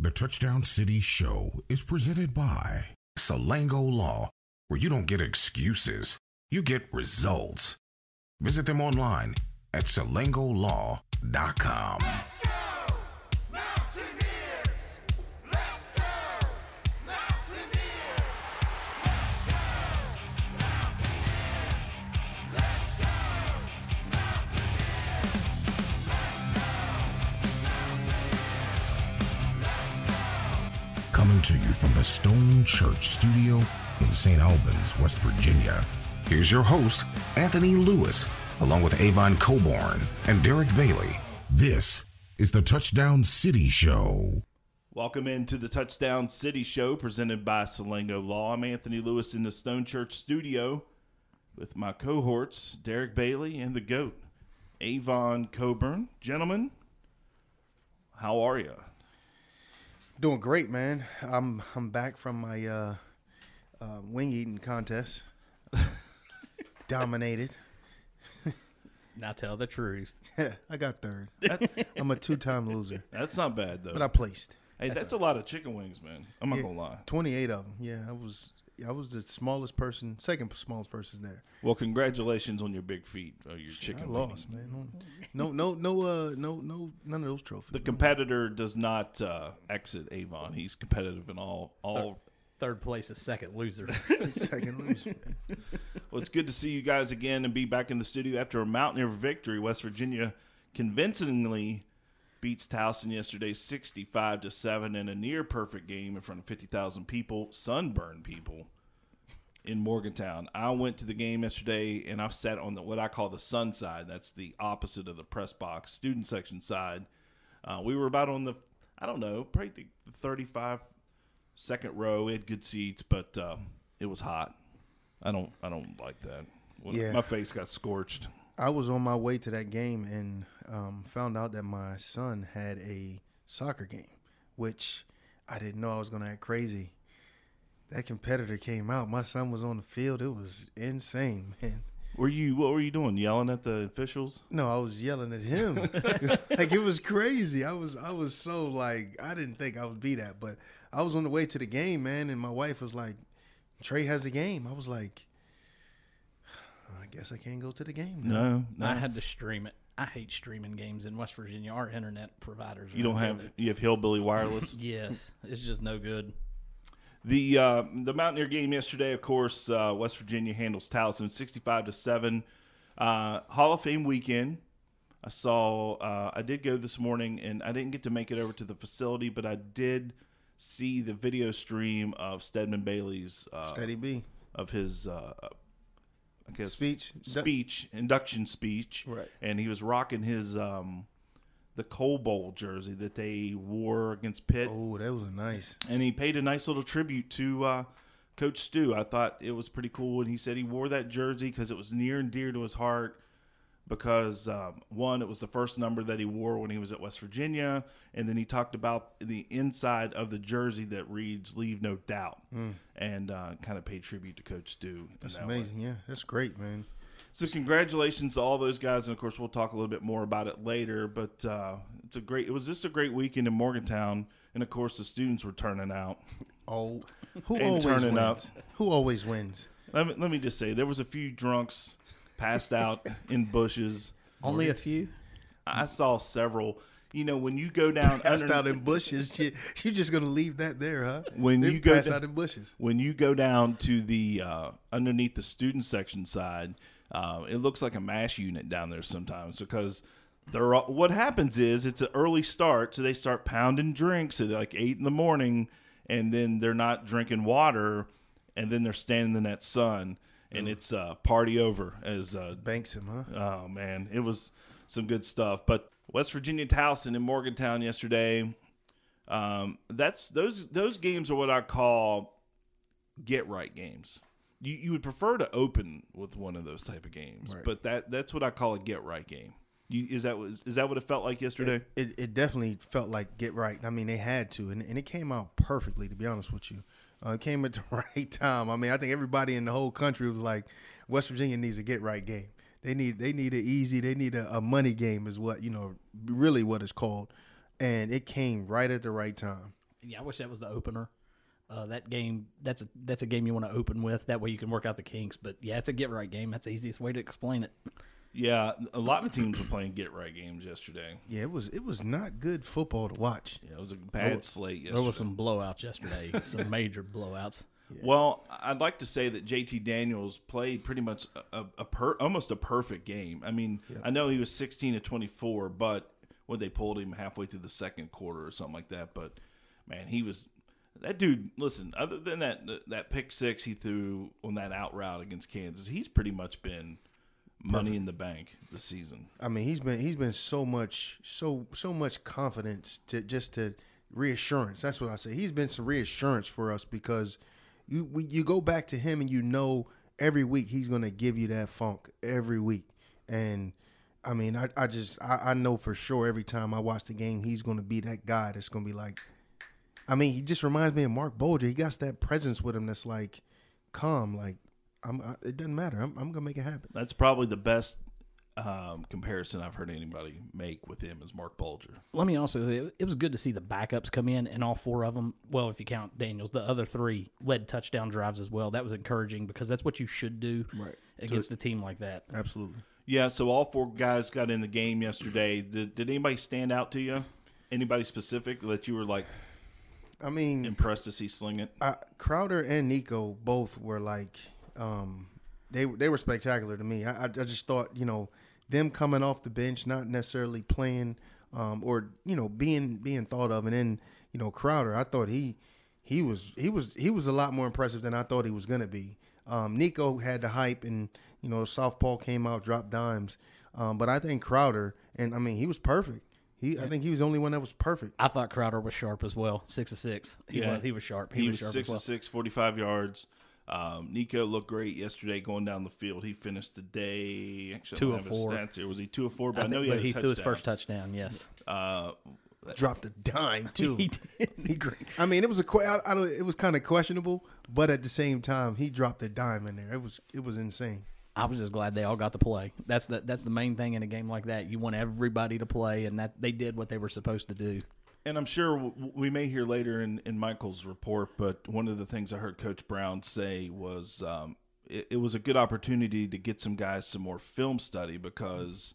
The Touchdown City Show is presented by Salango Law, where you don't get excuses, you get results. Visit them online at salangolaw.com. Coming to you from the Stone Church Studio in St. Albans, West Virginia. Here's your host, Anthony Lewis, along with Avon Cobourne and Derek Bailey. This is the Touchdown City Show. Welcome into the Touchdown City Show presented by Salango Law. I'm Anthony Lewis in the Stone Church studio with my cohorts, Derek Bailey and the GOAT, Avon Cobourne. Gentlemen, how are you? Doing great, man. I'm I'm back from my uh, uh, wing eating contest. Dominated. Now tell the truth. Yeah, I got third. I'm a two time loser, That's not bad, though. but I placed. hey, that's a lot of chicken wings, man. I'm not Yeah, going to lie. 28 of them. Yeah, I was I was the smallest person, second smallest person there. Well, congratulations on your big feet or your chicken I wings. lost, man. No, no, no, uh, no, no, none of those trophies. The competitor does not uh, exit Avon. He's competitive in all all Third place is second loser. second loser. man. Well, it's good to see you guys again and be back in the studio after a Mountaineer victory. West Virginia convincingly beats Towson yesterday, sixty-five to seven, in a near perfect game in front of fifty thousand people, sunburned people in Morgantown. I went to the game yesterday and I sat on the what I call the sun side. That's the opposite of the press box, student section side. Uh, we were about on the, I don't know, probably the 35 second row. We had good seats, but uh, it was hot. I don't, I don't like that. Well, Yeah. My face got scorched. I was on my way to that game and um, found out that my son had a soccer game, which I didn't know I was going to act crazy. That competitor came out. My son was on the field. It was insane, man. Were you, what were you doing? Yelling at the officials? No, I was yelling at him. like it was crazy. I was I was so like I didn't think I would be that, but I was on the way to the game, man, and my wife was like, "Trey has a game." I was like, "I guess I can't go to the game." now." No, no. I had to stream it. I hate streaming games in West Virginia. Our internet providers. you don't are have, you have hillbilly wireless. Yes, it's just no good. The uh, the Mountaineer game yesterday, of course, uh, West Virginia handles Towson sixty five to seven. Uh, Hall of Fame weekend. I saw. Uh, I did go this morning, and I didn't get to make it over to the facility, but I did see the video stream of Stedman Bailey's uh, Steady B. of his. Uh, I guess Speech? speech, induction speech, Right. And he was rocking his um, the Coal Bowl jersey that they wore against Pitt Oh, that was a nice. and he paid a nice little tribute to uh, Coach Stu. I thought it was pretty cool, and he said he wore that jersey because it was near and dear to his heart. Because um, one, it was the first number that he wore when he was at West Virginia, and then he talked about the inside of the jersey that reads "Leave no doubt," and uh, kind of paid tribute to Coach Stu. That's that way. amazing. Yeah, that's great, man. So congratulations to all those guys, and of course we'll talk a little bit more about it later. But uh, it's a great. It was just a great weekend in Morgantown, and of course the students were turning out. Oh, who always turning wins? up. Who always wins? Let me, let me just say there was a few drunks passed out in bushes. Only a few. I saw several. You know when you go down Passed under, out in bushes. you, are just gonna leave that there, huh? When They you go pass to- out in bushes. when you go down to the uh, underneath the student section side, uh, it looks like a mash unit down there sometimes because they're all, what happens is it's an early start, so they start pounding drinks at like eight in the morning, and then they're not drinking water, and then they're standing in that sun, and it's uh, party over as uh, Banks him, huh? Oh man, it was some good stuff. But West Virginia Towson in Morgantown yesterday. Um, that's those those games are what I call get right games. You you would prefer to open with one of those type of games, Right. but that that's what I call a get right game. You, is that was is that what it felt like yesterday? It, it definitely felt like get right. I mean, they had to, and, and it came out perfectly. To be honest with you, uh, it came at the right time. I mean, I think everybody in the whole country was like, West Virginia needs a get right game. They need they need an easy. They need a, a money game, is what you know, really what it's called. And it came right at the right time. Yeah, I wish that was the opener. Uh, that game, that's a that's a game you want to open with. That way you can work out the kinks. But yeah, it's a get right game. That's the easiest way to explain it. Yeah, a lot of teams were playing get right games yesterday. Yeah, it was it was not good football to watch. Yeah, it was a bad slate yesterday. There was some blowouts yesterday, some major blowouts. Well, I'd like to say that JT Daniels played pretty much a, a, a per, almost a perfect game. I mean, I know he was 16 to 24, but when they pulled him halfway through the second quarter or something like that, but man, he was that dude. Listen, other than that that pick six he threw on that out route against Kansas, he's pretty much been money in the bank this season. I mean, he's been he's been so much so so much confidence to just to reassurance. That's what I say. He's been some reassurance for us because you we, you go back to him and you know every week he's going to give you that funk every week. And I mean, I, I just I, I know for sure every time I watch the game he's going to be that guy that's going to be like I mean, he just reminds me of Marc Bulger. He got that presence with him that's like calm, like I'm I, it doesn't matter. I'm I'm going to make it happen. That's probably the best um, comparison I've heard anybody make with him is Marc Bulger. Let me also. It, it was good to see the backups come in, and all four of them. Well, if you count Daniels, the other three led touchdown drives as well. That was encouraging because that's what you should do Right. against a team like that. Absolutely. Yeah, so all four guys got in the game yesterday. Did, did anybody stand out to you? Anybody specific that you were like I mean, impressed to see sling it? uh, Crowder and Nico both were like, um, they they were spectacular to me. I, I I just thought you know them coming off the bench, not necessarily playing, um, or you know being being thought of, and then you know Crowder, I thought he he was he was he was a lot more impressive than I thought he was gonna be. Um, Nico had the hype, and you know Southpaw came out, dropped dimes, um, but I think Crowder, and I mean he was perfect. He I think he was the only one that was perfect. I thought Crowder was sharp as well. Six of six. He Yeah. was. He was sharp. He, He was, was sharp six as well. to six, 45 yards. Um, Nico looked great yesterday going down the field. He finished the day. Actually, Two I of don't have his four. stats here. Was he two of four? But I, I know think, he but had a he threw his first touchdown. Yes. Uh, Dropped a dime too. he did. He, I mean, it was a que- I, I don't. It was kind of questionable, but at the same time, he dropped a dime in there. It was it was insane. I was just glad they all got to play. That's the that's the main thing in a game like that. You want everybody to play, and that they did what they were supposed to do. And I'm sure we may hear later in, in Michael's report, but one of the things I heard Coach Brown say was um, it, it was a good opportunity to get some guys some more film study because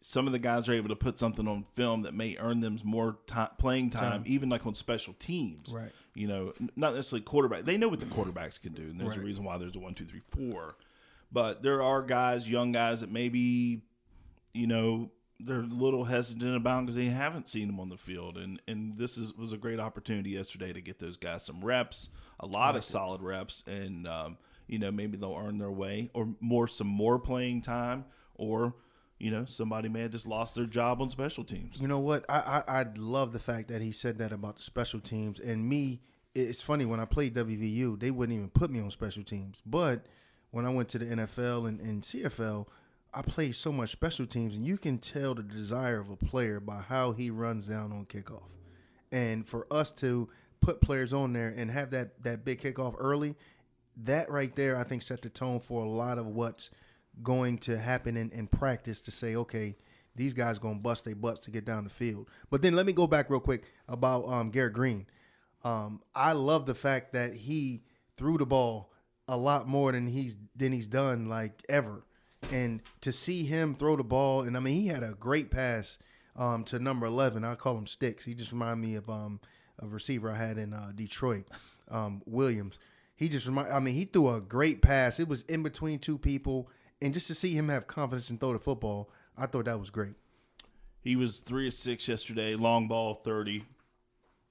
some of the guys are able to put something on film that may earn them more ti playing time, even like on special teams. Right. You know, not necessarily quarterback. They know what the quarterbacks can do, and there's a reason why there's a one, two, three, four. But there are guys, young guys, that maybe you know they're a little hesitant about because they haven't seen them on the field and and this is was a great opportunity yesterday to get those guys some reps a lot of solid reps and um, you know maybe they'll earn their way or more some more playing time or you know somebody may have just lost their job on special teams You know what? I, I I love the fact that he said that about the special teams. And me, it's funny when I played WVU, they wouldn't even put me on special teams. But when I went to the NFL and, and CFL, I play so much special teams, and you can tell the desire of a player by how he runs down on kickoff. And for us to put players on there and have that that big kickoff early, that right there, I think set the tone for a lot of what's going to happen in, in practice to say, okay, these guys going to bust their butts to get down the field. But then let me go back real quick about um, Garrett Greene. Um, I love the fact that he threw the ball a lot more than he's than he's done like ever, and to see him throw the ball, and I mean he had a great pass um, to number eleven. I call him Sticks. He just reminded me of um, a receiver I had in uh, Detroit, um, Williams. He just remind. I mean, he threw a great pass. It was in between two people, and just to see him have confidence and throw the football, I thought that was great. he was three of six yesterday long ball 30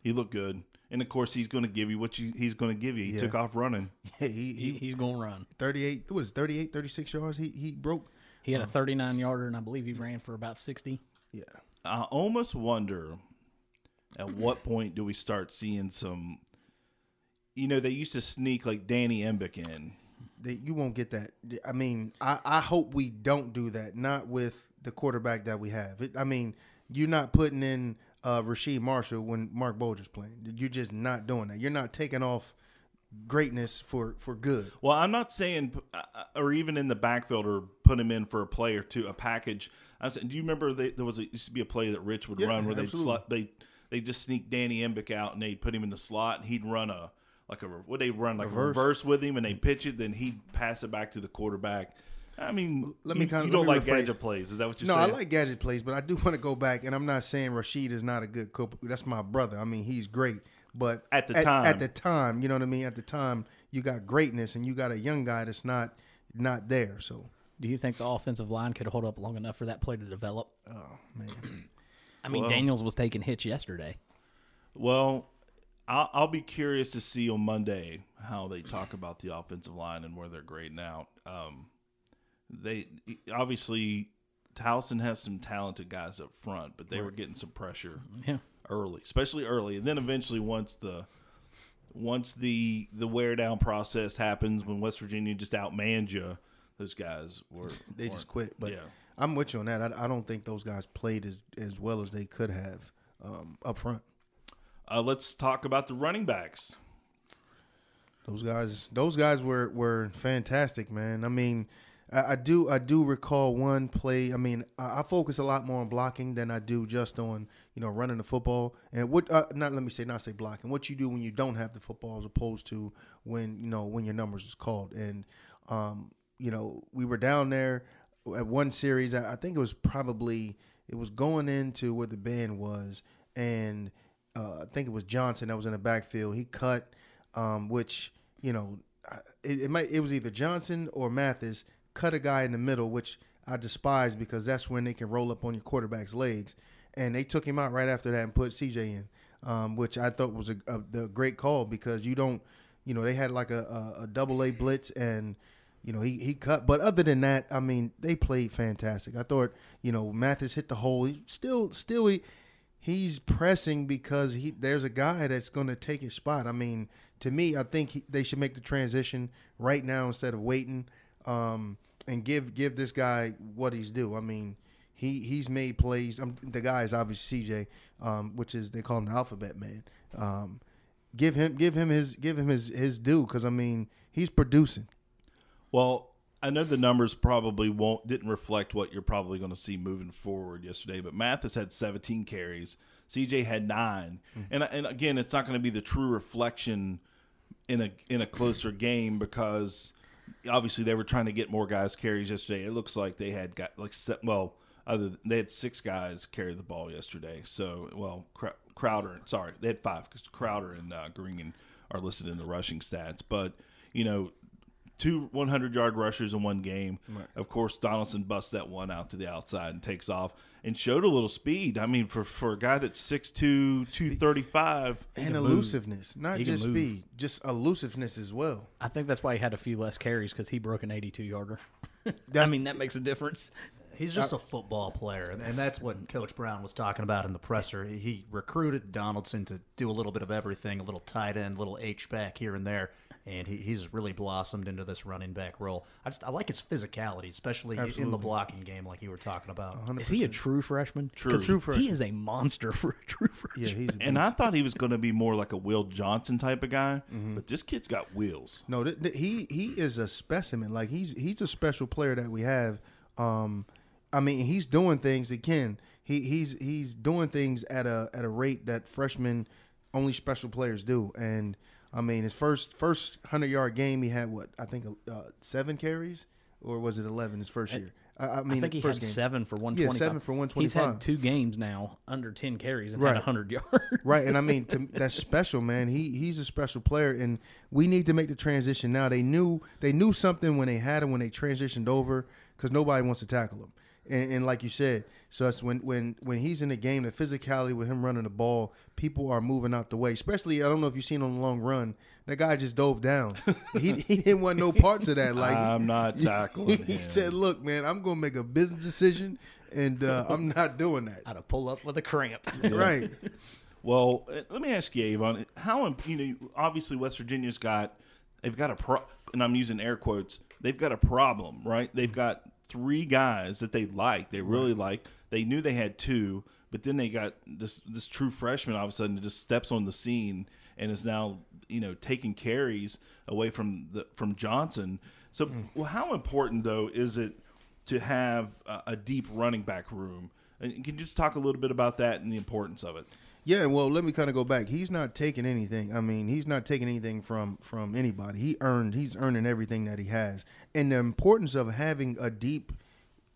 he looked good and of course he's going to give you what you, he's going to give you he Yeah. took off running he, he, He, he's going to run. 38 it was 38 36 yards he he broke He had a uh, 39 yarder, and I believe he ran for about 60. yeah I almost wonder at what point do we start seeing some. You know, they used to sneak like Danny Embick in. they, you won't get that i mean I, I hope we don't do that not with the quarterback that we have it, i mean you're not putting in uh Rasheed Marshall when Marc Bulger's playing you're just not doing that you're not taking off greatness for for good Well, I'm not saying, uh, or even in the backfield, or put him in for a play or two, a package. I was, do you remember they, there was a, used to be a play that Rich would Yeah, run where they they they just sneak Danny Embick out and they'd put him in the slot and he'd run a like a what they run like Reverse. a reverse with him and they pitch it, then he'd pass it back to the quarterback. I mean, Let me you, kinda- you don't like gadget plays. Is that what you're No, saying? No, I like gadget plays, but I do want to go back, and I'm not saying Rasheed is not a good coach. That's my brother. I mean, he's great, but At the time. at the time, you know what I mean. At the time, you got greatness, and you got a young guy that's not not there. So, Do you think the offensive line could hold up long enough for that play to develop? oh man, I mean, Well- Daniels was taking hits yesterday. Well, I'll, I'll be curious to see on Monday how they talk about the offensive line and where they're grading out. Um, they obviously Towson has some talented guys up front, but they were getting some pressure Yeah. early, especially early, and then eventually once the once the the wear down process happens, when West Virginia just outmanned you, those guys were they just quit. But yeah. I'm with you on that. I, I don't think those guys played as as well as they could have um, up front. Uh, let's talk about the running backs. Those guys, those guys were were fantastic, man. I mean, I, do I do recall one play. I mean, I, I focus a lot more on blocking than I do just on you know running the football. And what uh, not let me say not say blocking. What you do when you don't have the football as opposed to when you know when your numbers is called. And um, you know, we were down there at one series. I, I think it was probably it was going into where the band was, and uh, I think it was Johnson that was in the backfield. He cut, um, which you know, it, it might it was either Johnson or Mathis cut a guy in the middle, which I despise because that's when they can roll up on your quarterback's legs, and they took him out right after that and put CJ in, um, which I thought was a, a, great call because you don't, you know, they had like a, a, a double A blitz and. You know, he, he cut, but other than that, I mean, they played fantastic. I thought, you know, Mathis hit the hole. He still, still, he, he's pressing because he there's a guy that's going to take his spot. I mean, to me, I think he, they should make the transition right now instead of waiting, um, and give give this guy what he's due. I mean, he he's made plays. Um, the guy is obviously CJ, um, which is they call him the alphabet man. Um, give him give him his give him his his due because I mean he's producing. Well, I know the numbers probably won't didn't reflect what you're probably going to see moving forward yesterday, but Mathis had 17 carries, CJ had 9. And and again, it's not going to be the true reflection in a in a closer game because obviously they were trying to get more guys carries yesterday. It looks like they had got like well, other they had six guys carry the ball yesterday. So, well, Cr- Crowder, sorry, they had five because Crowder and uh, Greene are listed in the rushing stats, but you know two 100 yard rushers in one game. Of course, Donaldson busts that one out to the outside and takes off and showed a little speed. I mean, for, for a guy that's 6'2, 235, And can move. elusiveness, not He just speed, just elusiveness as well. I think that's why he had a few less carries because he broke an 82 yarder. I mean, that makes a difference. He's just a football player, and- and that's what Coach Brown was talking about in the presser. He- He recruited Donaldson to do a little bit of everything, a little tight end, a little H back here and there, and he, he's really blossomed into this running back role. I just I like his physicality, especially in the blocking game, like you were talking about. 100%. Is he a true freshman? True. 'Cause True He is a monster for a true freshman. Yeah, he's a and I thought he was going to be more like a Will Johnson type of guy, but this kid's got wheels. No, th- th- he he is a specimen. Like he's he's a special player that we have. Um, I mean, he's doing things again. He he's he's doing things at a at a rate that freshmen only special players do. And I mean, his first first hundred yard game, he had what I think uh, seven carries, or was it eleven his first year? I, I mean, I think he first had game. seven for 125. seven for He's had two games now under 10 carries and Right. had 100 yards. Right, and I mean to, that's special, man. He he's a special player, and we need to make the transition now. They knew they knew something when they had him when they transitioned over because nobody wants to tackle him. And, and like you said, so it's when when when he's in the game, the physicality with him running the ball, people are moving out the way. Especially, I don't know if you've seen on the long run, that guy just dove down. he he didn't want no parts of that. Like I'm not tackling he him. said, "Look, man, I'm gonna make a business decision, and uh, I'm not doing that." How to pull up with a cramp. Right. Well, uh, let me ask you, Avon. How you know? Obviously, West Virginia's got they've got a pro, and I'm using air quotes. They've got a problem, right? They've got three guys that they like. They really like. They knew they had two, but then they got this this true freshman all of a sudden just steps on the scene and is now you know taking carries away from the from Johnson. So, hmm. well, how important though is it to have a, a deep running back room? And can you just talk a little bit about that and the importance of it? Yeah, well, let me kind of go back. He's not taking anything. I mean, he's not taking anything from from anybody. He earned. He's earning everything that he has. And the importance of having a deep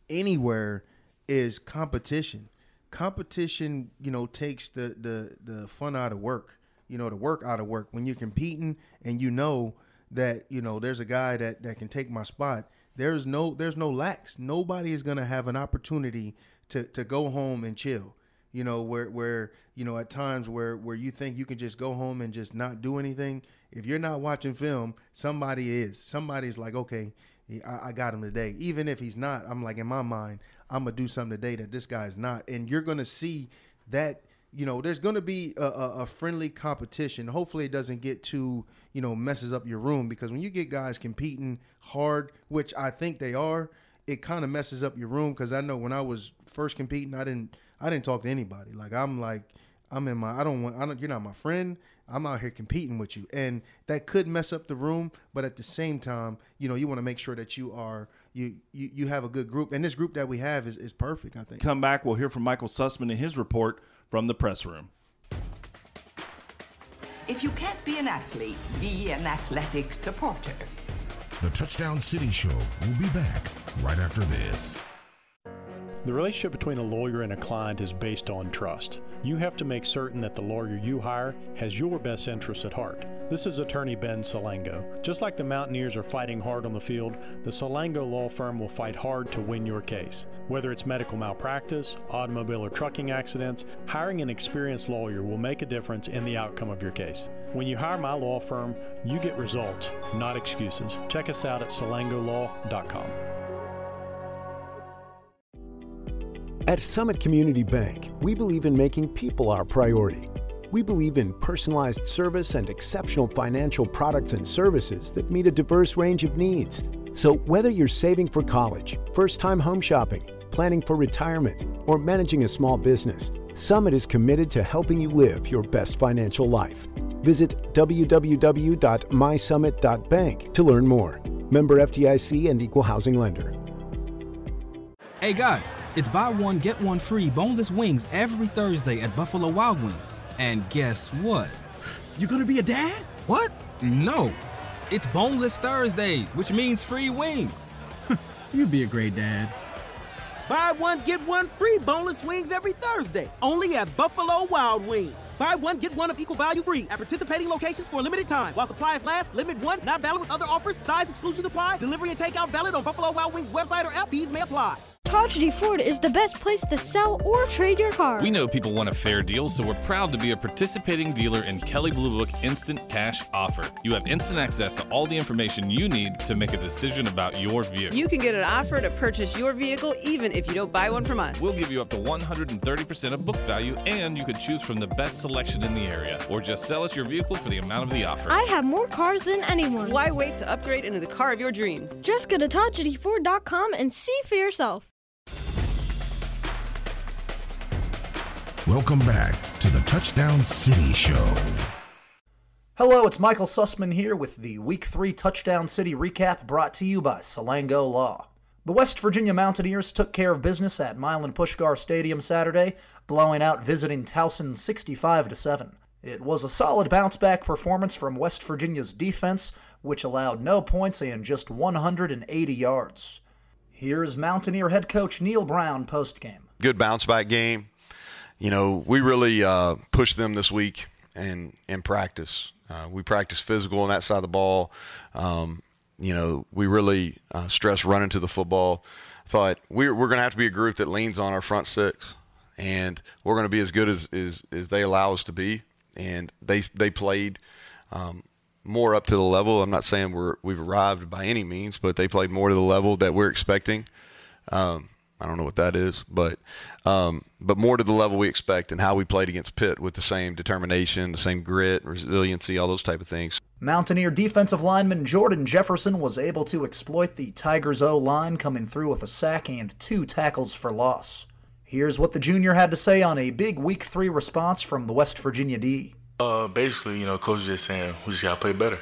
anywhere is competition. Competition, you know, takes the the the fun out of work. You know, the work out of work. When you're competing and you know that you know there's a guy that that can take my spot. There's no there's no lax. Nobody is gonna have an opportunity to to go home and chill you know where where you know at times where where you think you can just go home and just not do anything if you're not watching film somebody is. Somebody's like okay I, I got him today. Even if he's not i'm like in my mind i'm gonna do something today that this guy's not. And you're gonna see that you know there's gonna be a, a, a friendly competition. Hopefully it doesn't get too you know messes up your room because when you get guys competing hard which i think they are it kind of messes up your room because i know when i was first competing i didn't I didn't talk to anybody. Like I'm like I'm in my I don't want I don't you're not my friend. I'm out here competing with you. And that could mess up the room, but at the same time, you know, you want to make sure that you are you, you you have a good group. And this group that we have is, is perfect, I think. Come back, we'll hear from Michael Sussman in his report from the press room. If you can't be an athlete, be an athletic supporter. The Touchdown City Show will be back right after this. The relationship between a lawyer and a client is based on trust. You have to make certain that the lawyer you hire has your best interests at heart. This is attorney Ben Salango. Just like the Mountaineers are fighting hard on the field, the Salango law firm will fight hard to win your case. Whether it's medical malpractice, automobile or trucking accidents, hiring an experienced lawyer will make a difference in the outcome of your case. When you hire my law firm, you get results, not excuses. Check us out at salangolaw.com. At Summit Community Bank, we believe in making people our priority. We believe in personalized service and exceptional financial products and services that meet a diverse range of needs. So, whether you're saving for college, first time home shopping, planning for retirement, or managing a small business, Summit is committed to helping you live your best financial life. Visit www.mysummit.bank to learn more. Member FDIC and Equal Housing Lender. Hey guys, it's buy one, get one free boneless wings every Thursday at Buffalo Wild Wings. And guess what? You gonna be a dad? What? No. It's Boneless Thursdays, which means free wings. You'd be a great dad. Buy one, get one free boneless wings every Thursday. Only at Buffalo Wild Wings. Buy one, get one of equal value free at participating locations for a limited time. While supplies last, limit one, not valid with other offers, size exclusions apply. Delivery and takeout valid on Buffalo Wild Wings website or app. Fees may apply. Tragedy Ford is the best place to sell or trade your car. We know people want a fair deal, so we're proud to be a participating dealer in Kelley Blue Book Instant Cash Offer. You have instant access to all the information you need to make a decision about your vehicle. You can get an offer to purchase your vehicle even if you don't buy one from us. We'll give you up to 130% of book value, and you can choose from the best selection in the area, or just sell us your vehicle for the amount of the offer. I have more cars than anyone. Why wait to upgrade into the car of your dreams? Just go to TragedyFord.com and see for yourself. Welcome back to the Touchdown City Show. Hello, it's Michael Sussman here with the Week 3 Touchdown City recap brought to you by Salango Law. The West Virginia Mountaineers took care of business at Milan Puskar Stadium Saturday, blowing out visiting Towson 65 7. It was a solid bounce back performance from West Virginia's defense, which allowed no points and just 180 yards. Here's Mountaineer head coach Neal Brown postgame. Good bounce back game. You know, we really uh, pushed them this week and in practice. Uh, we practice physical on that side of the ball. Um, you know, we really uh, stress running to the football. I thought we're, we're going to have to be a group that leans on our front six, and we're going to be as good as, as, as they allow us to be. And they they played um, more up to the level. I'm not saying we're we've arrived by any means, but they played more to the level that we're expecting. Um, I don't know what that is, but um, but more to the level we expect and how we played against Pitt with the same determination, the same grit, resiliency, all those type of things. Mountaineer defensive lineman Jordan Jefferson was able to exploit the Tigers' O line, coming through with a sack and two tackles for loss. Here's what the junior had to say on a big Week Three response from the West Virginia D. Uh, basically, you know, coach is just saying we just gotta play better,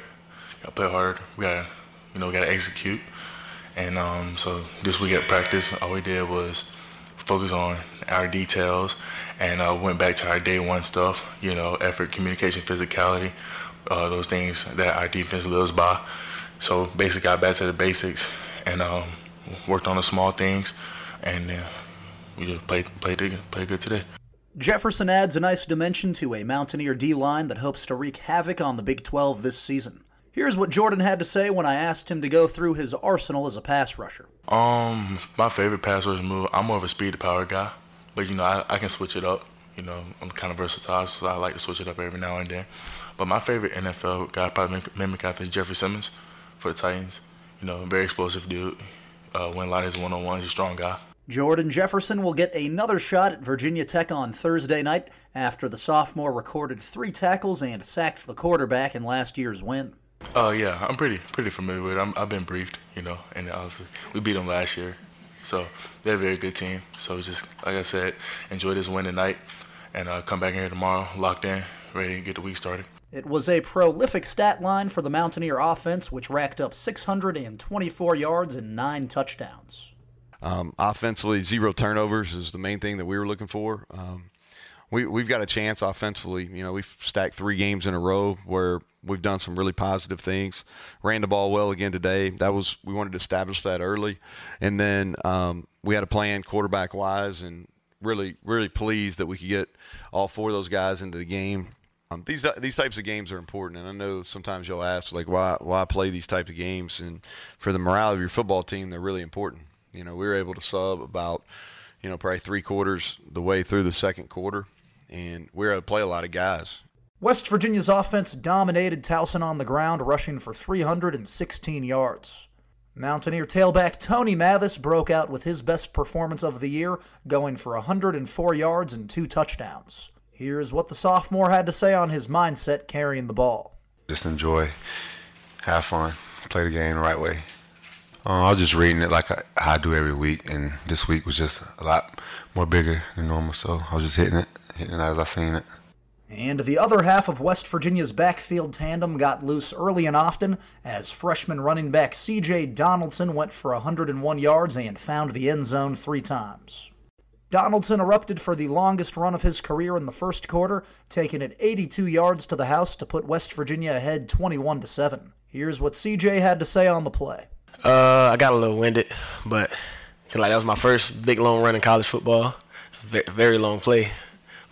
gotta play harder. We gotta, you know, gotta execute. And um, so this week at practice, all we did was focus on our details, and uh, went back to our day one stuff. You know, effort, communication, physicality, uh, those things that our defense lives by. So basically, got back to the basics and um, worked on the small things, and uh, we just played played played good today. Jefferson adds a nice dimension to a Mountaineer D line that hopes to wreak havoc on the Big 12 this season. Here's what Jordan had to say when I asked him to go through his arsenal as a pass rusher. Um, my favorite pass rush move. I'm more of a speed to power guy, but you know I, I can switch it up. You know I'm kind of versatile, so I like to switch it up every now and then. But my favorite NFL guy probably mimic after Jeffrey Simmons for the Titans. You know, very explosive dude. Uh, win a lot of his one-on-ones. He's a strong guy. Jordan Jefferson will get another shot at Virginia Tech on Thursday night after the sophomore recorded three tackles and sacked the quarterback in last year's win. Oh uh, yeah, I'm pretty pretty familiar with it. i have been briefed, you know, and obviously we beat them last year, so they're a very good team. So just like I said, enjoy this win tonight, and uh, come back here tomorrow, locked in, ready to get the week started. It was a prolific stat line for the Mountaineer offense, which racked up 624 yards and nine touchdowns. Um, offensively, zero turnovers is the main thing that we were looking for. Um, we, we've got a chance offensively. You know, we've stacked three games in a row where we've done some really positive things. Ran the ball well again today. That was we wanted to establish that early, and then um, we had a plan quarterback wise, and really really pleased that we could get all four of those guys into the game. Um, these these types of games are important, and I know sometimes you'll ask like why why play these types of games, and for the morale of your football team, they're really important. You know, we were able to sub about, you know, probably three quarters the way through the second quarter, and we were able to play a lot of guys. West Virginia's offense dominated Towson on the ground, rushing for 316 yards. Mountaineer tailback Tony Mathis broke out with his best performance of the year, going for 104 yards and two touchdowns. Here's what the sophomore had to say on his mindset carrying the ball. Just enjoy, have fun, play the game the right way. Uh, I was just reading it like I, I, do every week, and this week was just a lot more bigger than normal. So I was just hitting it, hitting it as I seen it. And the other half of West Virginia's backfield tandem got loose early and often as freshman running back C.J. Donaldson went for 101 yards and found the end zone three times. Donaldson erupted for the longest run of his career in the first quarter, taking it 82 yards to the house to put West Virginia ahead 21 to 7. Here's what CJ had to say on the play. Uh, I got a little winded, but like that was my first big long run in college football. Very, very long play,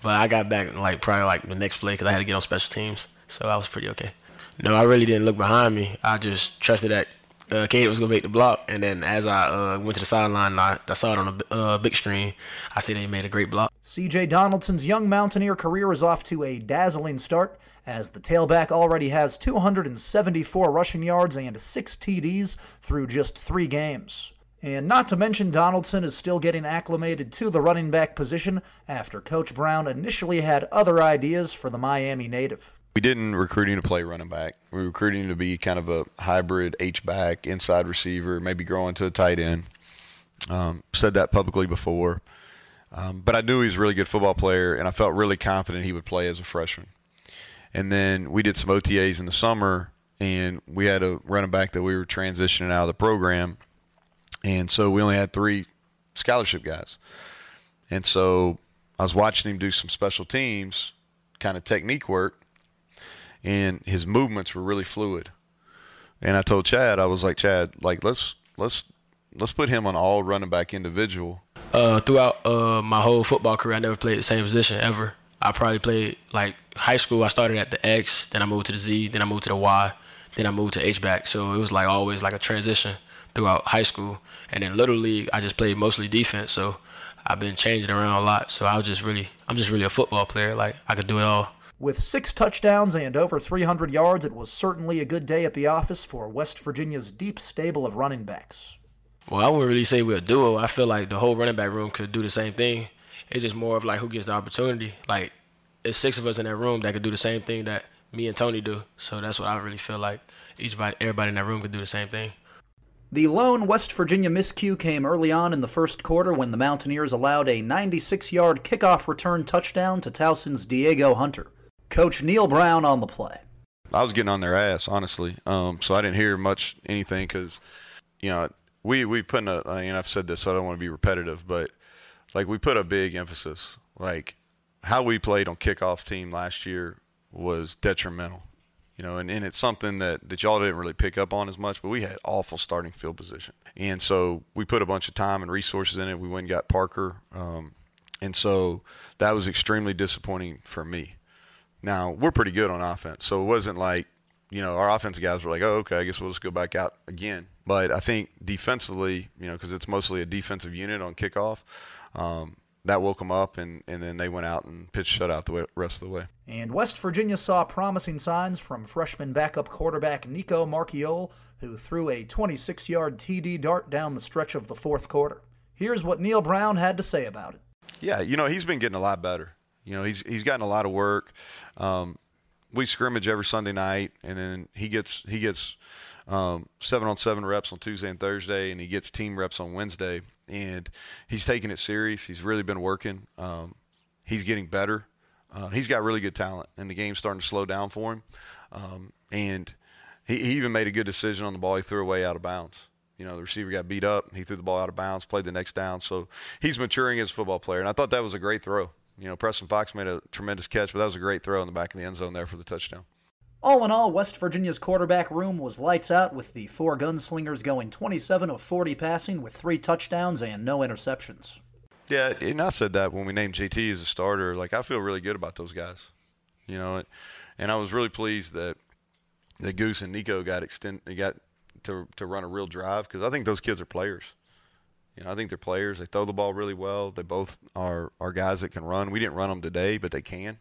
but I got back like probably like the next play because I had to get on special teams, so I was pretty okay. No, I really didn't look behind me. I just trusted that uh, was gonna make the block, and then as I uh, went to the sideline, I, I saw it on the uh, big screen. I see they made a great block. C.J. Donaldson's young Mountaineer career is off to a dazzling start, as the tailback already has 274 rushing yards and six TDs through just three games. And not to mention, Donaldson is still getting acclimated to the running back position after Coach Brown initially had other ideas for the Miami native. We didn't recruit him to play running back. We recruited him to be kind of a hybrid H back, inside receiver, maybe growing to a tight end. Um, said that publicly before. Um, but I knew he was a really good football player, and I felt really confident he would play as a freshman. And then we did some OTAs in the summer, and we had a running back that we were transitioning out of the program. And so we only had three scholarship guys. And so I was watching him do some special teams kind of technique work and his movements were really fluid. And I told Chad, I was like, Chad, like let's let's let's put him on all running back individual. Uh, throughout uh, my whole football career, I never played the same position ever. I probably played like high school. I started at the X, then I moved to the Z, then I moved to the Y, then I moved to H back. So it was like always like a transition throughout high school. And then little league, I just played mostly defense. So I've been changing around a lot. So I was just really, I'm just really a football player. Like I could do it all. With six touchdowns and over 300 yards, it was certainly a good day at the office for West Virginia's deep stable of running backs. Well, I wouldn't really say we're a duo. I feel like the whole running back room could do the same thing. It's just more of like who gets the opportunity. Like, it's six of us in that room that could do the same thing that me and Tony do. So that's what I really feel like. Each everybody in that room could do the same thing. The lone West Virginia miscue came early on in the first quarter when the Mountaineers allowed a 96 yard kickoff return touchdown to Towson's Diego Hunter. Coach Neal Brown on the play. I was getting on their ass, honestly. Um, so I didn't hear much anything because, you know, we we put in a. I mean, I've said this, so I don't want to be repetitive, but like we put a big emphasis. Like how we played on kickoff team last year was detrimental. You know, and, and it's something that, that y'all didn't really pick up on as much, but we had awful starting field position. And so we put a bunch of time and resources in it. We went and got Parker. Um, and so that was extremely disappointing for me. Now, we're pretty good on offense. So it wasn't like, you know, our offensive guys were like, oh, okay, I guess we'll just go back out again. But I think defensively, you know, because it's mostly a defensive unit on kickoff, um, that woke them up, and, and then they went out and pitched shutout the way, rest of the way. And West Virginia saw promising signs from freshman backup quarterback Nico Marchiol, who threw a 26 yard TD dart down the stretch of the fourth quarter. Here's what Neal Brown had to say about it. Yeah, you know, he's been getting a lot better. You know, he's he's gotten a lot of work. Um, we scrimmage every Sunday night, and then he gets he gets um, seven on seven reps on Tuesday and Thursday, and he gets team reps on Wednesday. And he's taking it serious. He's really been working. Um, he's getting better. Uh, he's got really good talent, and the game's starting to slow down for him. Um, and he, he even made a good decision on the ball he threw away out of bounds. You know, the receiver got beat up. He threw the ball out of bounds, played the next down. So he's maturing as a football player. And I thought that was a great throw. You know, Preston Fox made a tremendous catch, but that was a great throw in the back of the end zone there for the touchdown. All in all, West Virginia's quarterback room was lights out with the four gunslingers going 27 of 40 passing with three touchdowns and no interceptions. Yeah, and I said that when we named JT as a starter. Like, I feel really good about those guys. You know, and I was really pleased that that Goose and Nico got extend got to to run a real drive because I think those kids are players. You know, I think they're players. They throw the ball really well. They both are are guys that can run. We didn't run them today, but they can.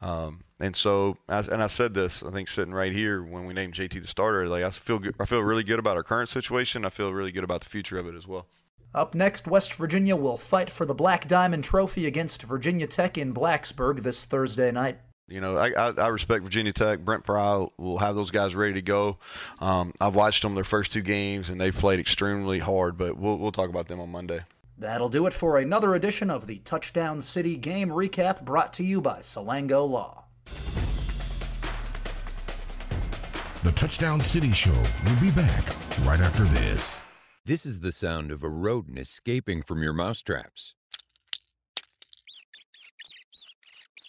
Um, and so, and I said this, I think sitting right here when we named JT the starter, like I feel good, I feel really good about our current situation. I feel really good about the future of it as well. Up next, West Virginia will fight for the Black Diamond Trophy against Virginia Tech in Blacksburg this Thursday night. You know, I, I, I respect Virginia Tech. Brent Pry will have those guys ready to go. Um, I've watched them their first two games, and they've played extremely hard. But we'll we'll talk about them on Monday. That'll do it for another edition of the Touchdown City Game Recap brought to you by Salango Law. The Touchdown City Show will be back right after this. This is the sound of a rodent escaping from your mousetraps.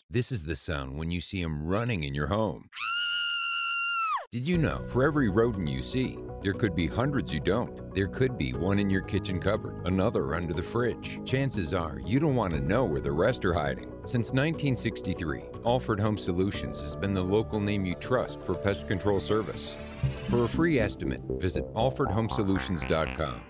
This is the sound when you see him running in your home. Did you know for every rodent you see, there could be hundreds you don't? There could be one in your kitchen cupboard, another under the fridge. Chances are you don't want to know where the rest are hiding. Since 1963, Alford Home Solutions has been the local name you trust for pest control service. For a free estimate, visit alfordhomesolutions.com.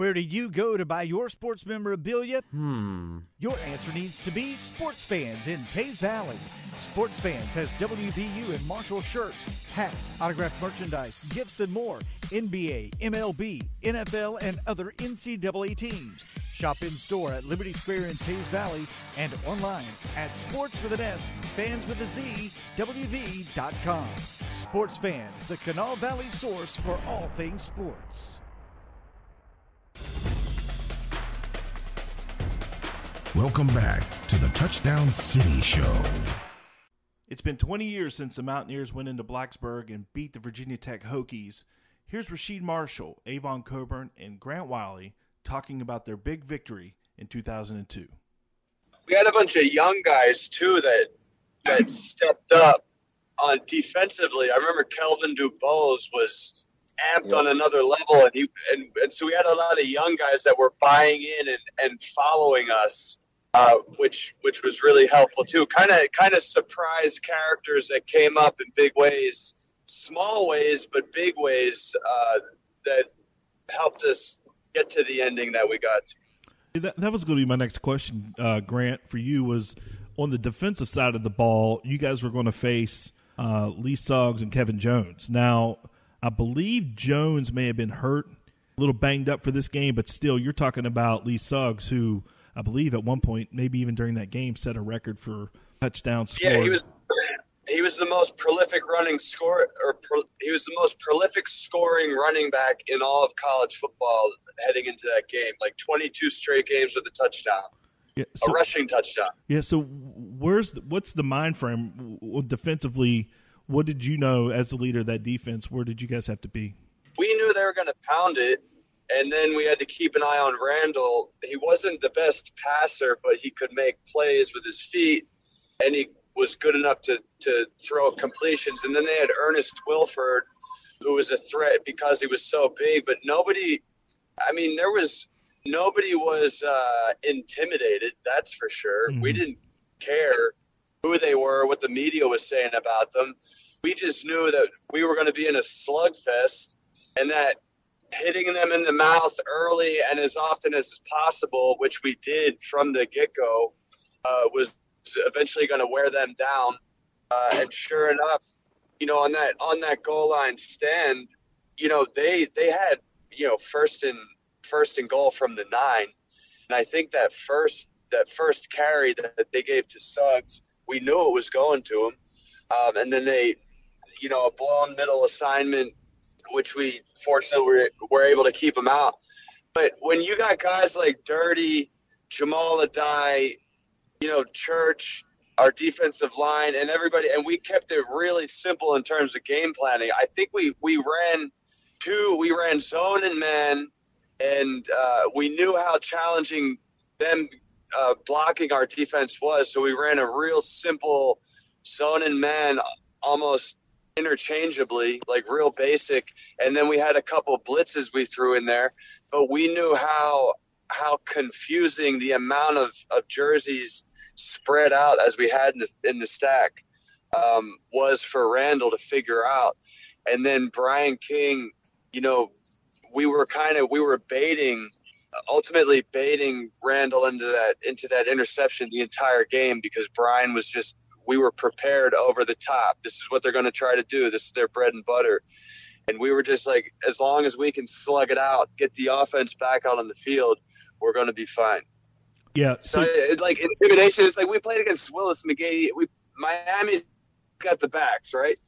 Where do you go to buy your sports memorabilia? Hmm. Your answer needs to be Sports Fans in Teays Valley. Sports Fans has WVU and Marshall shirts, hats, autographed merchandise, gifts, and more. NBA, MLB, NFL, and other NCAA teams. Shop in store at Liberty Square in Teays Valley and online at sports with an S, fans with a Z, WV.com. Sports Fans, the Kanawha Valley source for all things sports. Welcome back to the Touchdown City Show. It's been 20 years since the Mountaineers went into Blacksburg and beat the Virginia Tech Hokies. Here's Rasheed Marshall, Avon Cobourne, and Grant Wiley talking about their big victory in 2002. We had a bunch of young guys too that that stepped up on defensively. I remember Kelvin Dubose was amped on another level, and he and, and so we had a lot of young guys that were buying in and, and following us, uh, which which was really helpful too. Kind of kind of surprise characters that came up in big ways, small ways but big ways uh, that helped us get to the ending that we got. That, that was going to be my next question, uh, Grant, for you was on the defensive side of the ball. You guys were going to face uh, Lee Suggs and Kevin Jones. Now, I believe Jones may have been hurt, a little banged up for this game, but still, you're talking about Lee Suggs, who I believe at one point, maybe even during that game, set a record for touchdown score. Yeah, he was he was the most prolific running score, or pro, he was the most prolific scoring running back in all of college football heading into that game. Like 22 straight games with a touchdown, yeah, so, a rushing touchdown. Yeah. So where's the, what's the mind frame defensively? What did you know as the leader of that defense? Where did you guys have to be? We knew they were going to pound it, and then we had to keep an eye on Randall. He wasn't the best passer, but he could make plays with his feet, and he was good enough to to throw completions. And then they had Ernest Wilford, who was a threat because he was so big, but nobody. I mean, there was nobody was uh, intimidated. That's for sure. We didn't care who they were, what the media was saying about them. We just knew that we were going to be in a slugfest, and that hitting them in the mouth early and as often as possible, which we did from the get go, uh, was eventually going to wear them down. Uh, and sure enough, you know, on that on that goal line stand, you know, they they had you know first and first and goal from the nine, and I think that first that first carry that they gave to Suggs, we knew it was going to him, um, and then they, you know, a blown middle assignment which we fortunately were, were able to keep him out. But when you got guys like Dirty, Jahmile Addae, you know, Church, our defensive line, and everybody, and we kept it really simple in terms of game planning. I think we we ran two, we ran zone and man, and uh, we knew how challenging them uh, blocking our defense was. So we ran a real simple zone and man, almost interchangeably, like real basic. And then we had a couple blitzes we threw in there, but we knew how how confusing the amount of, of jerseys spread out as we had in the in the stack um, was for Randall to figure out. And then Brian King, you know, we were kind of we were baiting ultimately baiting Randall into that into that interception the entire game because Brian was just we were prepared over the top. This is what they're going to try to do. This is their bread and butter. And we were just like, as long as we can slug it out, get the offense back out on the field, we're going to be fine. Yeah. So, it, like intimidation, it's like we played against Willis McGahee. We Miami's got the backs right,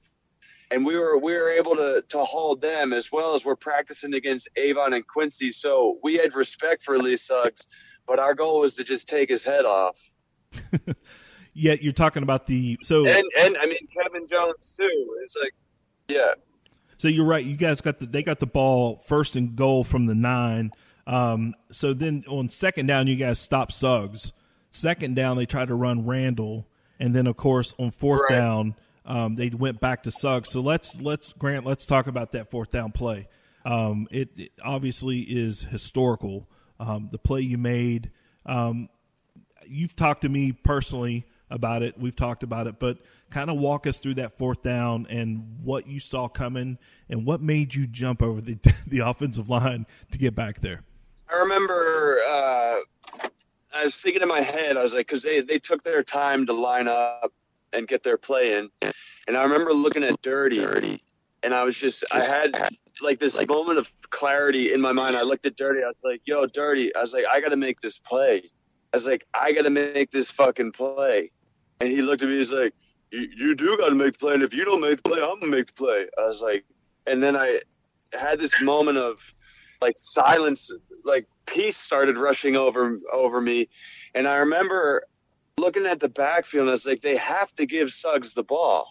and we were we were able to to hold them as well as we're practicing against Avon and Quincy. So we had respect for Lee Suggs, but our goal was to just take his head off. Yet you're talking about the so and and I mean Kevin Jones too. It's like, yeah. So you're right. You guys got the they got the ball first and goal from the nine. Um, so then on second down, you guys stop Suggs. Second down, they tried to run Randall, and then of course on fourth Right. down, um, they went back to Suggs. So let's let's Grant, let's talk about that fourth down play. Um, it, it obviously is historical. Um, the play you made. Um, you've talked to me personally about it. We've talked about it, but kind of walk us through that fourth down and what you saw coming and what made you jump over the the offensive line to get back there. I remember uh, I was thinking in my head, I was like, because they, they took their time to line up and get their play in. And I remember looking at Dirty, and I was just, I had like this moment of clarity in my mind. I looked at Dirty, I was like, yo, Dirty, I was like, I got to make this play. I was like, I got to make this fucking play. And he looked at me, he's like, you, you do got to make the play. And if you don't make the play, I'm to make the play. I was like, and then I had this moment of, like silence like peace started rushing over over me and i remember looking at the backfield and i was like they have to give suggs the ball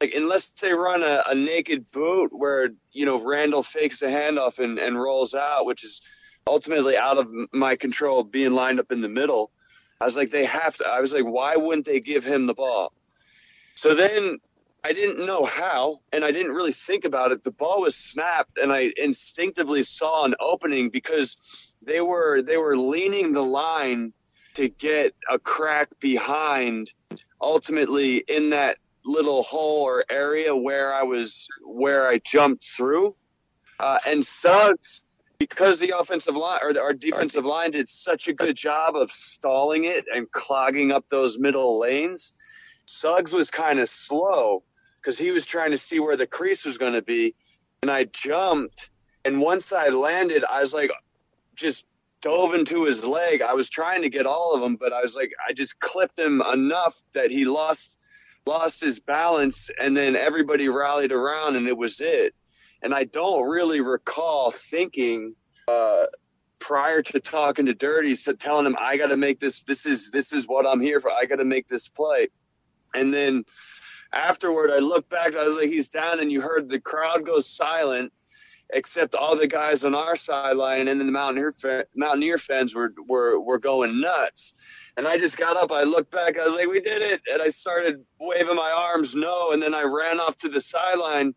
like unless they run a, a naked boot where you know randall fakes a handoff and, and rolls out which is ultimately out of my control being lined up in the middle i was like they have to i was like why wouldn't they give him the ball so then I didn't know how, and I didn't really think about it. The ball was snapped, and I instinctively saw an opening because they were they were leaning the line to get a crack behind. Ultimately, in that little hole or area where I was where I jumped through, uh, and Suggs. Because the offensive line or the, our defensive line did such a good job of stalling it and clogging up those middle lanes, Suggs was kind of slow because he was trying to see where the crease was going to be. And I jumped. And once I landed, I was like, just dove into his leg. I was trying to get all of them, but I was like, I just clipped him enough that he lost lost his balance and then everybody rallied around and it was it. And I don't really recall thinking uh, prior to talking to Dirty, so telling him I got to make this. This is this is what I'm here for. I got to make this play. And then afterward, I looked back. I was like, he's down, and you heard the crowd go silent. except all the guys on our sideline and then the Mountaineer Mountaineer fans were were were going nuts. And I just got up, I looked back, I was like, "We did it!" And I started waving my arms, no, and then I ran off to the sideline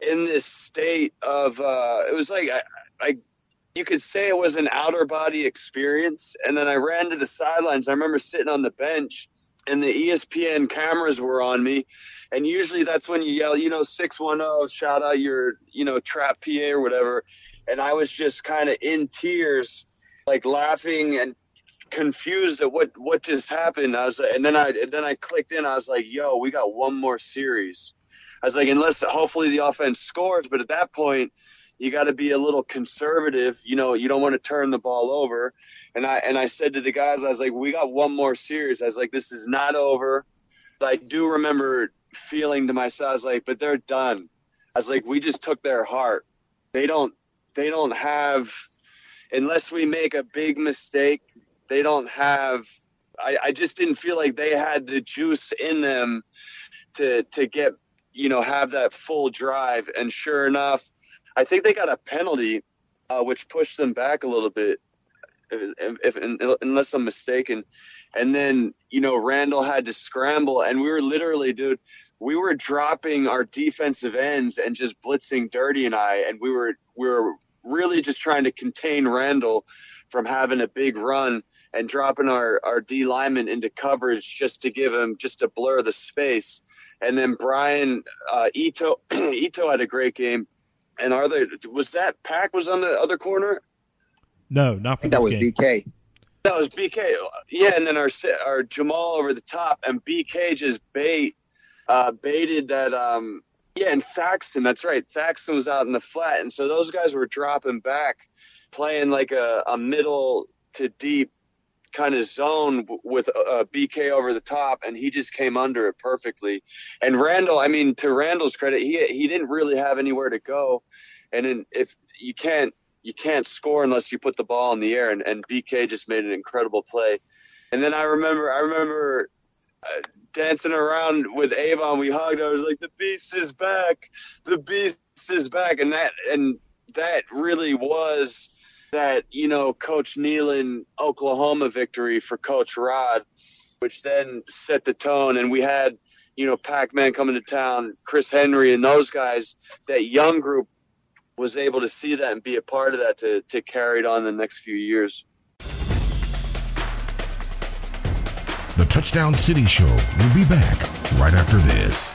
in this state of uh, it was like I, I you could say it was an outer body experience. And then I ran to the sidelines. I remember sitting on the bench and the ESPN cameras were on me. And usually that's when you yell, you know, 610, shout out your, you know, trap PA or whatever. And I was just kind of in tears, like laughing and confused at what, what just happened. I was, and then I, and then I clicked in. I was like, yo, we got one more series. I was like, unless hopefully the offense scores, but at that point, you got to be a little conservative. You know, you don't want to turn the ball over. And I and I said to the guys, I was like, we got one more series. I was like, this is not over. I do remember feeling to myself, I was like, but they're done. I was like, we just took their heart. They don't they don't have unless we make a big mistake, they don't have I, I just didn't feel like they had the juice in them to to get you know have that full drive. And sure enough, I think they got a penalty, uh, which pushed them back a little bit, if, if, unless I'm mistaken. And then you know Randall had to scramble, and we were literally, dude, we were dropping our defensive ends and just blitzing Dirty and I, and we were we were really just trying to contain Randall from having a big run and dropping our our D lineman into coverage just to give him just to blur the space. And then Brian uh, Ito Ito had a great game and are they? was that pack was on the other corner? No, not for that this was game. BK. That was BK. Yeah, and then our our Jamal over the top, and BK just bait uh, baited that. Um, yeah, and Thaxton. That's right. Thaxton was out in the flat, and so those guys were dropping back, playing like a, a middle to deep kind of zone with uh, BK over the top, and he just came under it perfectly. And Randall, I mean, to Randall's credit, he he didn't really have anywhere to go, and then if you can't you can't score unless you put the ball in the air, and, and BK just made an incredible play. And then I remember I remember. Uh, dancing around with Avon, we hugged. I was like, "The beast is back! The beast is back!" And that and that really was that you know Coach Nehlen Oklahoma victory for Coach Rod, which then set the tone. And we had you know Pac-Man coming to town, Chris Henry, and those guys. That young group was able to see that and be a part of that to to carry it on the next few years. The Touchdown City Show will be back right after this.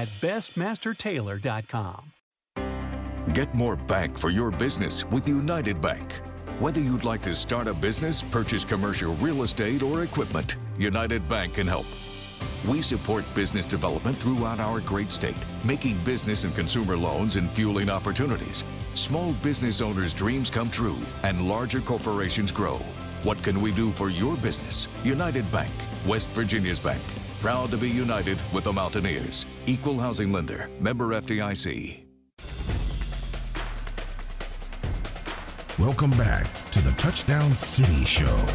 bestmastertailor.com. Get more bank for your business with United Bank. Whether you'd like to start a business, purchase commercial real estate, or equipment, United Bank can help. We support business development throughout our great state, making business and consumer loans and fueling opportunities. Small business owners' dreams come true and larger corporations grow. What can we do for your business? United Bank, West Virginia's bank. Proud to be united with the Mountaineers. Equal housing lender, member FDIC. Welcome back to the Touchdown City Show.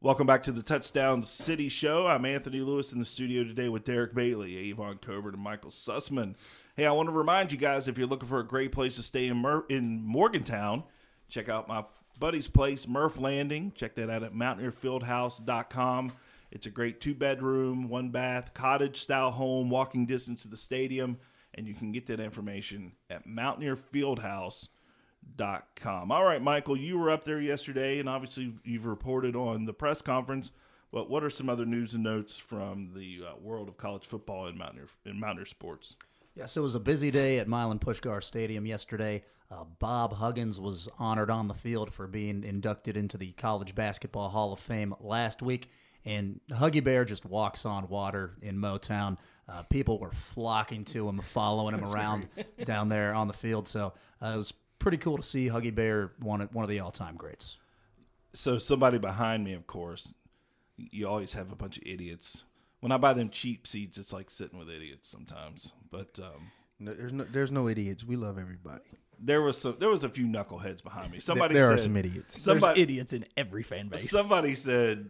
Welcome back to the Touchdown City Show. I'm Anthony Lewis in the studio today with Derek Bailey, Avon Cobourne, and Michael Sussman. Hey, I want to remind you guys if you're looking for a great place to stay in, Mur- in Morgantown, check out my buddy's place, Murph Landing. Check that out at mountaineerfieldhouse.com. It's a great two bedroom, one bath, cottage style home, walking distance to the stadium, and you can get that information at mountaineerfieldhouse.com. All right, Michael, you were up there yesterday, and obviously you've reported on the press conference. But what are some other news and notes from the uh, world of college football and Mountaineer in Mountaineer sports? Yes, it was a busy day at Milan Puskar Stadium yesterday. Uh, Bob Huggins was honored on the field for being inducted into the College Basketball Hall of Fame last week. And Huggy Bear just walks on water in Motown. Uh, people were flocking to him, following him That's around down there on the field. So uh, it was pretty cool to see Huggy Bear one of, one of the all time greats. So somebody behind me, of course, you always have a bunch of idiots. When I buy them cheap seats, it's like sitting with idiots sometimes. But um, No, there's no there's no idiots. We love everybody. there was some, there was a few knuckleheads behind me. Somebody there said, are some idiots. Somebody, There's idiots in every fan base. Somebody said,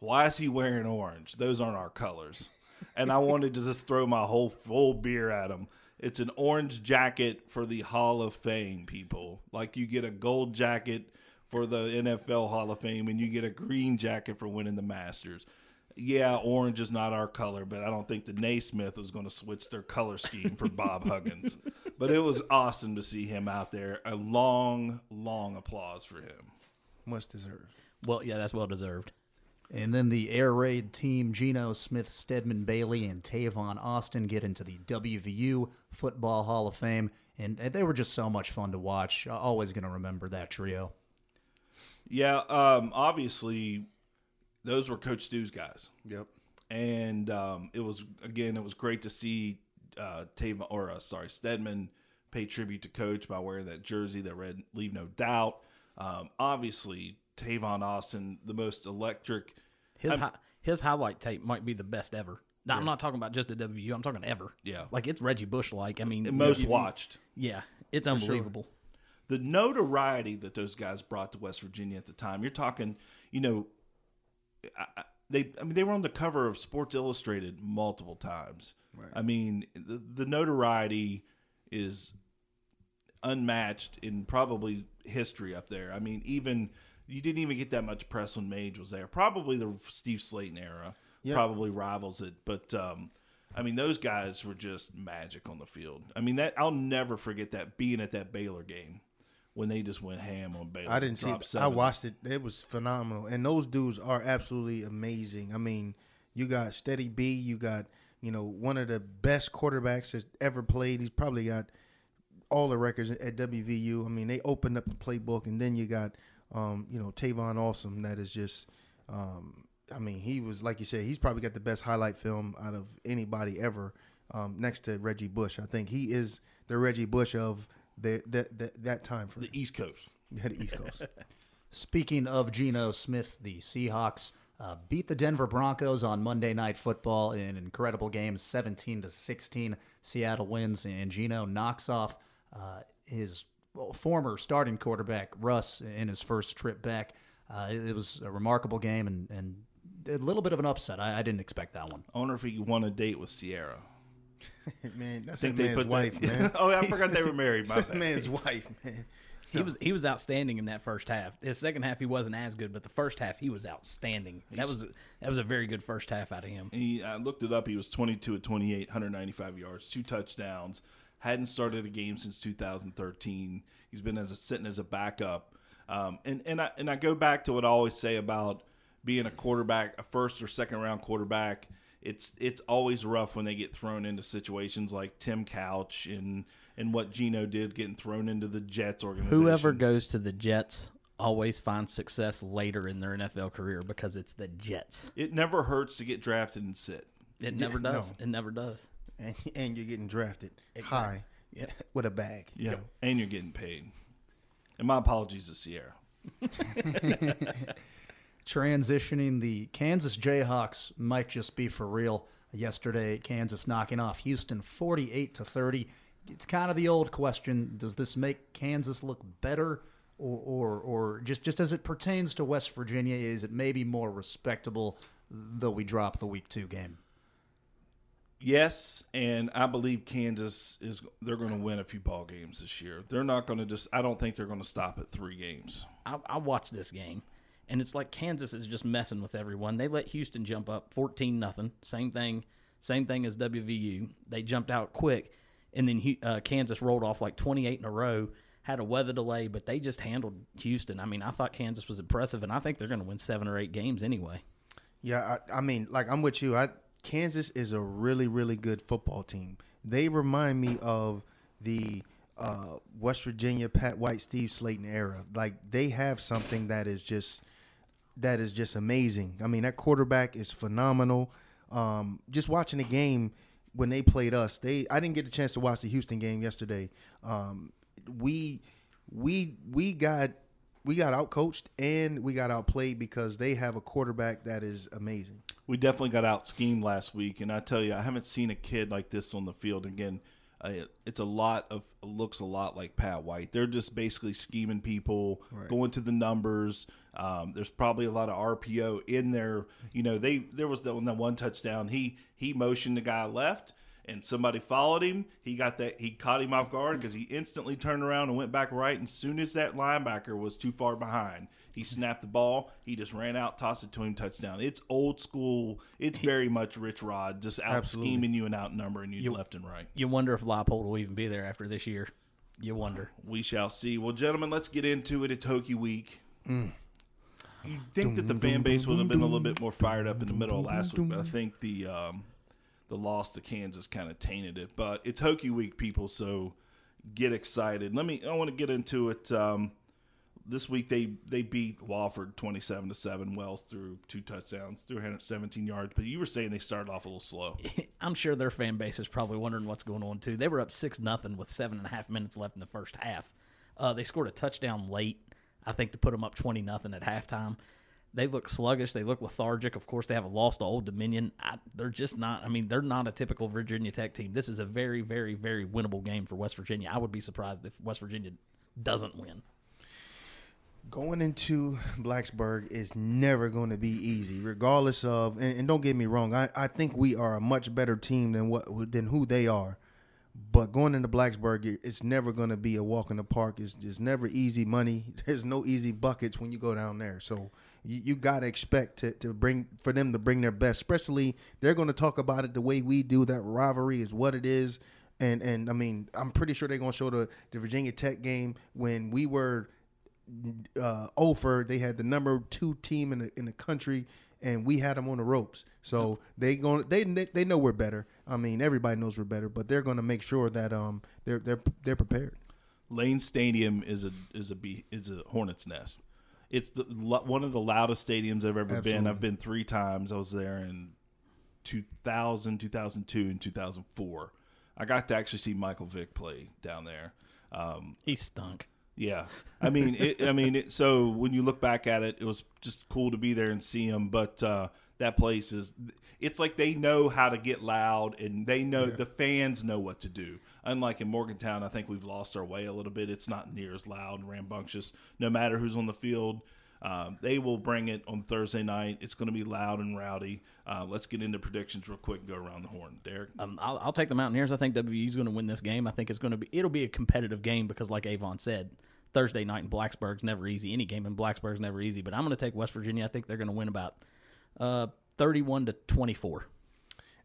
"Why is he wearing orange? Those aren't our colors." And I wanted to just throw my whole full beer at him. It's an orange jacket for the Hall of Fame people. Like you get a gold jacket for the NFL Hall of Fame, and you get a green jacket for winning the Masters. Yeah, orange is not our color, but I don't think the Naismith was going to switch their color scheme for Bob Huggins. But it was awesome to see him out there. A long, long applause for him. Much deserved. Well, yeah, that's well deserved. And then the air raid team, Geno Smith, Stedman Bailey, and Tavon Austin get into the WVU Football Hall of Fame. And they were just so much fun to watch. Always going to remember that trio. Yeah, um, obviously, those were Coach Stu's guys. Yep. And um, it was again, it was great to see uh, Tavon or uh, sorry Stedman pay tribute to Coach by wearing that jersey that read "Leave No Doubt." Um, obviously, Tavon Austin, the most electric. His hi- his highlight tape might be the best ever. Now, I'm not talking about just a WU. I'm talking ever. Yeah. like it's Reggie Bush like. I mean, And most you- you- watched. Yeah, it's For sure. unbelievable. the notoriety that those guys brought to West Virginia at the time. You're talking, you know, I, I- they I mean they were on the cover of Sports Illustrated multiple times. Right. I mean, the, the notoriety is unmatched in probably history up there. I mean, even you didn't even get that much press when Mage was there. Probably the Steve Slaton era Yeah. probably rivals it, but um I mean, those guys were just magic on the field. I mean, that I'll never forget that being at that Baylor game when they just went ham on Baylor. I didn't see. It. I watched it. It was phenomenal, and those dudes are absolutely amazing. I mean, you got Steady B. You got you know one of the best quarterbacks that's ever played. He's probably got all the records at WVU. I mean, they opened up the playbook, and then you got um, you know Tavon Awesome. That is just. Um, I mean, he was like you said. He's probably got the best highlight film out of anybody ever, um, next to Reggie Bush. I think he is the Reggie Bush of the, that that that time for the East Coast. Yeah, the East Coast. Speaking of Geno Smith, the Seahawks uh, beat the Denver Broncos on Monday Night Football in an incredible game, 17 to 16. Seattle wins, and Geno knocks off uh, his well, former starting quarterback Russ in his first trip back. Uh, it, it was a remarkable game and, and a little bit of an upset. I, I didn't expect that one. I wonder if he won a date with Ciara. man, that's think that they man's put that- wife, man. Oh, I forgot they were married. My That's that man's wife, man. He was he was outstanding in that first half. His second half he wasn't as good, but the first half he was outstanding. That was that was a very good first half out of him. He I looked it up. He was 22 at 28, 195 yards, two touchdowns. Hadn't started a game since 2013. He's been as a, sitting as a backup. Um, and and I and I go back to what I always say about being a quarterback, a first or second round quarterback. It's it's always rough when they get thrown into situations like Tim Couch and and what Geno did getting thrown into the Jets organization. Whoever goes to the Jets always finds success later in their NFL career because it's the Jets. It never hurts to get drafted and sit. It Yeah, never does. no. It never does. And, and you're getting drafted Exactly. high Yep. with a bag. Yeah, and you're getting paid. And my apologies to Ciara. Transitioning, the Kansas Jayhawks might just be for real. Yesterday, Kansas knocking off Houston 48 to 30. It's kind of the old question: Does this make Kansas look better, or, or, or just just as it pertains to West Virginia, is it maybe more respectable though we drop the Week Two game? Yes, and I believe Kansas is they're going to win a few ball games this year. They're not going to just I don't think they're going to stop at 3 games. I, I watched this game, and it's like Kansas is just messing with everyone. They let Houston jump up fourteen nothing. Same thing, same thing as WVU. They jumped out quick, and then uh, Kansas rolled off like twenty eight in a row. Had a weather delay, but they just handled Houston. I mean, I thought Kansas was impressive, and I think they're going to win seven or eight games anyway. Yeah, I, I mean, like I'm with you. I Kansas is a really, really good football team. They remind me of the uh, West Virginia Pat White, Steve Slaton era. Like they have something that is just that is just amazing. I mean, that quarterback is phenomenal. Um, just watching the game, when they played us, they I didn't get a chance to watch the Houston game yesterday. Um, we we we got we got outcoached and we got outplayed because they have a quarterback that is amazing. We definitely got out schemed last week, and I tell you, I haven't seen a kid like this on the field again. Uh, it's a lot of looks a lot like Pat White. They're just basically scheming people, Right. going to the numbers. Um, there's probably a lot of RPO in there. You know, they there was the, on that one touchdown. He he motioned the guy left, and somebody followed him. He got that he caught him off guard because he instantly turned around and went back right. And as soon as that linebacker was too far behind, he snapped the ball. He just ran out, tossed it to him, touchdown. It's old school. It's very much Rich Rod, just out Absolutely. scheming you and outnumbering you, You- left and right. You wonder if Leipold will even be there after this year. You wonder. We shall see. Well, gentlemen, let's get into it. It's Hokie Week. You think that the fan base would have been a little bit more fired up in the middle of last week, but I think the um, the loss to Kansas kind of tainted it. But it's Hokie Week, people, so get excited. Let me. I want to get into it. Um, this week they they beat Wofford twenty seven to seven. Wells threw two touchdowns, three hundred seventeen yards. But you were saying they started off a little slow. I'm sure their fan base is probably wondering what's going on too. They were up six nothing with seven and a half minutes left in the first half. Uh, they scored a touchdown late, I think, to put them up twenty nothing at halftime. They look sluggish. They look lethargic. Of course, they have a loss to Old Dominion. I, they're just not. I mean, they're not a typical Virginia Tech team. This is a very, very, very winnable game for West Virginia. I would be surprised if West Virginia doesn't win. Going into Blacksburg is never going to be easy, regardless of. And, and don't get me wrong, I, I think we are a much better team than what than who they are. But going into Blacksburg, it's never going to be a walk in the park. It's just never easy money. There's no easy buckets when you go down there. So you, you got to expect to, to bring for them to bring their best. Especially they're going to talk about it the way we do. That rivalry is what it is. And and I mean, I'm pretty sure they're going to show the the Virginia Tech game when we were uh, Ofer, they had the number two team in the in the country, and we had them on the ropes. So they going they they know we're better. I mean, everybody knows we're better, but they're going to make sure that um they're they're they're prepared. Lane Stadium is a is a is a hornet's nest. It's the one of the loudest stadiums I've ever been. I've been three times. I was there in 2000, 2002, and 2004. I got to actually see Michael Vick play down there. Um, he stunk. Yeah, I mean, it, I mean, it, so when you look back at it, it was just cool to be there and see him. But uh, that place is, it's like they know how to get loud, and they know the fans know what to do. Unlike in Morgantown, I think we've lost our way a little bit. It's not near as loud and rambunctious. No matter who's on the field, um, they will bring it on Thursday night. It's going to be loud and rowdy. Uh, let's get into predictions real quick and go around the horn, Derek. Um, I'll, I'll take the Mountaineers. I think WVU is going to win this game. I think it's going to be it'll be a competitive game because, like Avon said, Thursday night in Blacksburg's never easy. Any game in Blacksburg's never easy. But I'm going to take West Virginia. I think they're going to win about uh, 31 to 24.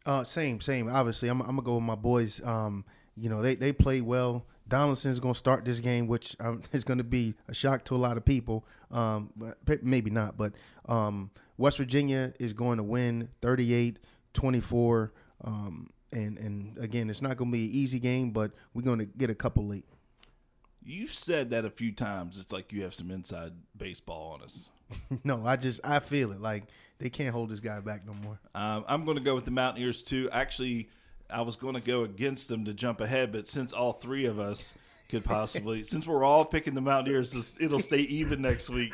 Uh, same, same. Obviously, I'm, I'm gonna go with my boys. Um, you know, they they play well. Donaldson is gonna start this game, which um, is gonna be a shock to a lot of people. Um, but but maybe not. But um, West Virginia is going to win 38-24. Um, and and again, it's not gonna be an easy game, but we're gonna get a couple late. You've said that a few times. It's like you have some inside baseball on us. no, I just I feel it like they can't hold this guy back no more. Um, I'm going to go with the Mountaineers too. Actually, I was going to go against them to jump ahead, but since all three of us could possibly, since we're all picking the Mountaineers, it'll stay even next week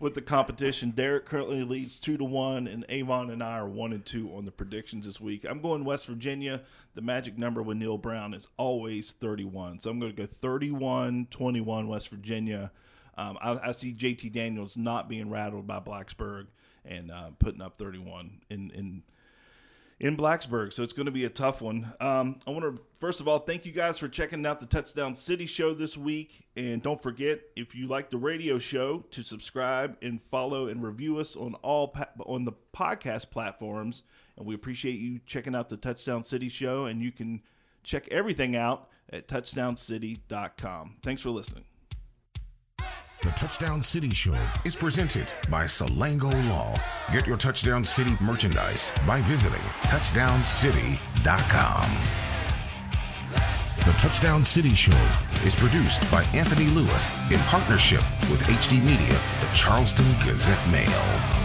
with the competition. Derek currently leads two to one, and Avon and I are one and two on the predictions this week. I'm going West Virginia. The magic number with Neal Brown is always 31, so I'm going to go 31-21 West Virginia. Um, I, I see JT Daniels not being rattled by Blacksburg and uh, putting up 31 in in in Blacksburg. So it's going to be a tough one. Um, I want to first of all thank you guys for checking out the Touchdown City show this week, and don't forget if you like the radio show to subscribe and follow and review us on all pa- on the podcast platforms. And we appreciate you checking out the Touchdown City show, and you can check everything out at touchdowncity.com. Thanks for listening. The Touchdown City Show is presented by Salango Law. Get your Touchdown City merchandise by visiting touchdowncity.com. The Touchdown City Show is produced by Anthony Lewis in partnership with HD Media, the Charleston Gazette Mail.